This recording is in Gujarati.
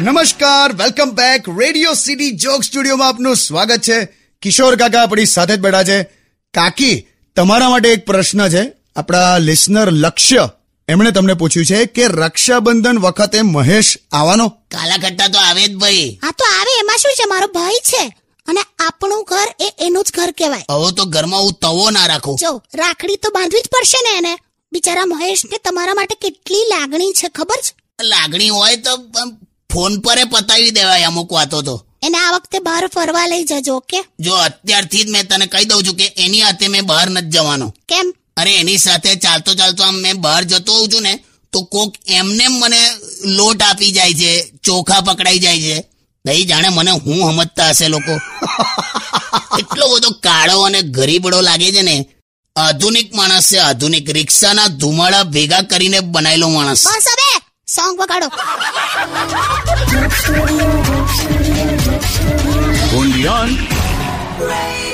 નમસ્કાર welcome back radio city joke સ્ટુડિયોમાં આપનું સ્વાગત છે. કિશોર કાકા આપણી સાથે જ બેઠા છે. કાકી તમારા માટે એક પ્રશ્ન છે. આપણા લિસનર લક્ષ્ય એમણે તમને પૂછ્યું છે કે રક્ષાબંધન વખતે મહેશ આવવાનો? કાલાકટ્ટા તો આવે જ ભાઈ. હા તો આવે. એમાં શું છે? મારો ભાઈ છે. અને આપણું ઘર એ એનું જ ઘર કહેવાય. હવે તો ઘરમાં હું તવો ના રાખું. જો રાખડી તો બાંધવી જ પડશે ને એને. બિચારા મહેશને તમારા માટે કેટલી લાગણી છે ખબર છે? લાગણી હોય તો ફોન પર પતાવી દેવાય અમુક વાતો તો. એને આ વખતે બહાર ફરવા લઈ જજો ઓકે? જો અત્યારથી જ મેં તને કહી દઉં છું કે એની હાથે મેં બહાર નથી જવાનો. કેમ? અરે એની સાથે ચાલતો ચાલતો આમ મેં બહાર જતો હોઉં છું ને તો કોક એમને મને લોટ આપી જાય છે ચોખા પકડાઈ જાય છે. નહીં જાણે મને હું સમજતા હશે લોકો. એટલો બધો કાળો અને ગરીબડો લાગે છે ને આધુનિક માણસ છે આધુનિક રિક્ષાના ધુમાડા ભેગા કરીને બનાયેલો માણસ. બસ હવે સોંગ વગાડો. Radio